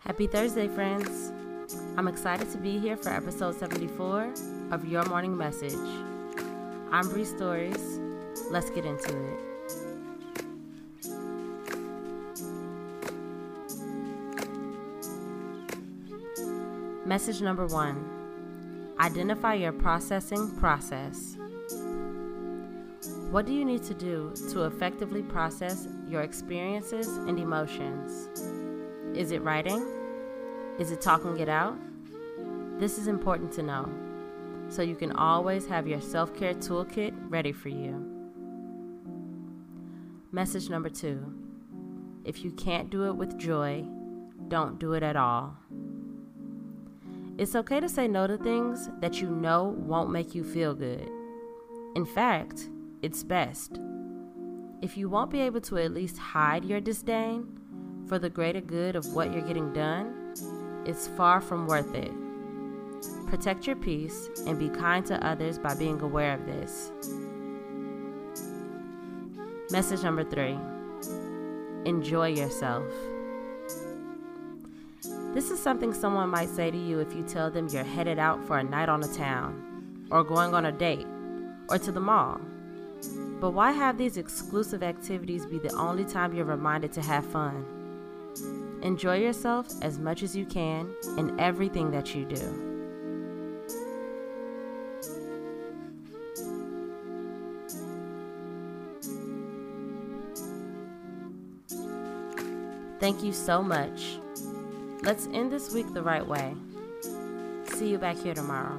Happy Thursday, friends. I'm excited to be here for episode 74 of Your Morning Message. I'm Bree Stories. Let's get into it. Message number one Identify your processing process. What do you need to do to effectively process your experiences and emotions? Is it writing? Is it talking it out? This is important to know so you can always have your self care toolkit ready for you. Message number two if you can't do it with joy, don't do it at all. It's okay to say no to things that you know won't make you feel good. In fact, it's best. If you won't be able to at least hide your disdain for the greater good of what you're getting done, it's far from worth it. Protect your peace and be kind to others by being aware of this. Message number three enjoy yourself. This is something someone might say to you if you tell them you're headed out for a night on the town, or going on a date, or to the mall. But why have these exclusive activities be the only time you're reminded to have fun? Enjoy yourself as much as you can in everything that you do. Thank you so much Let's end this week the right way. See you back here tomorrow.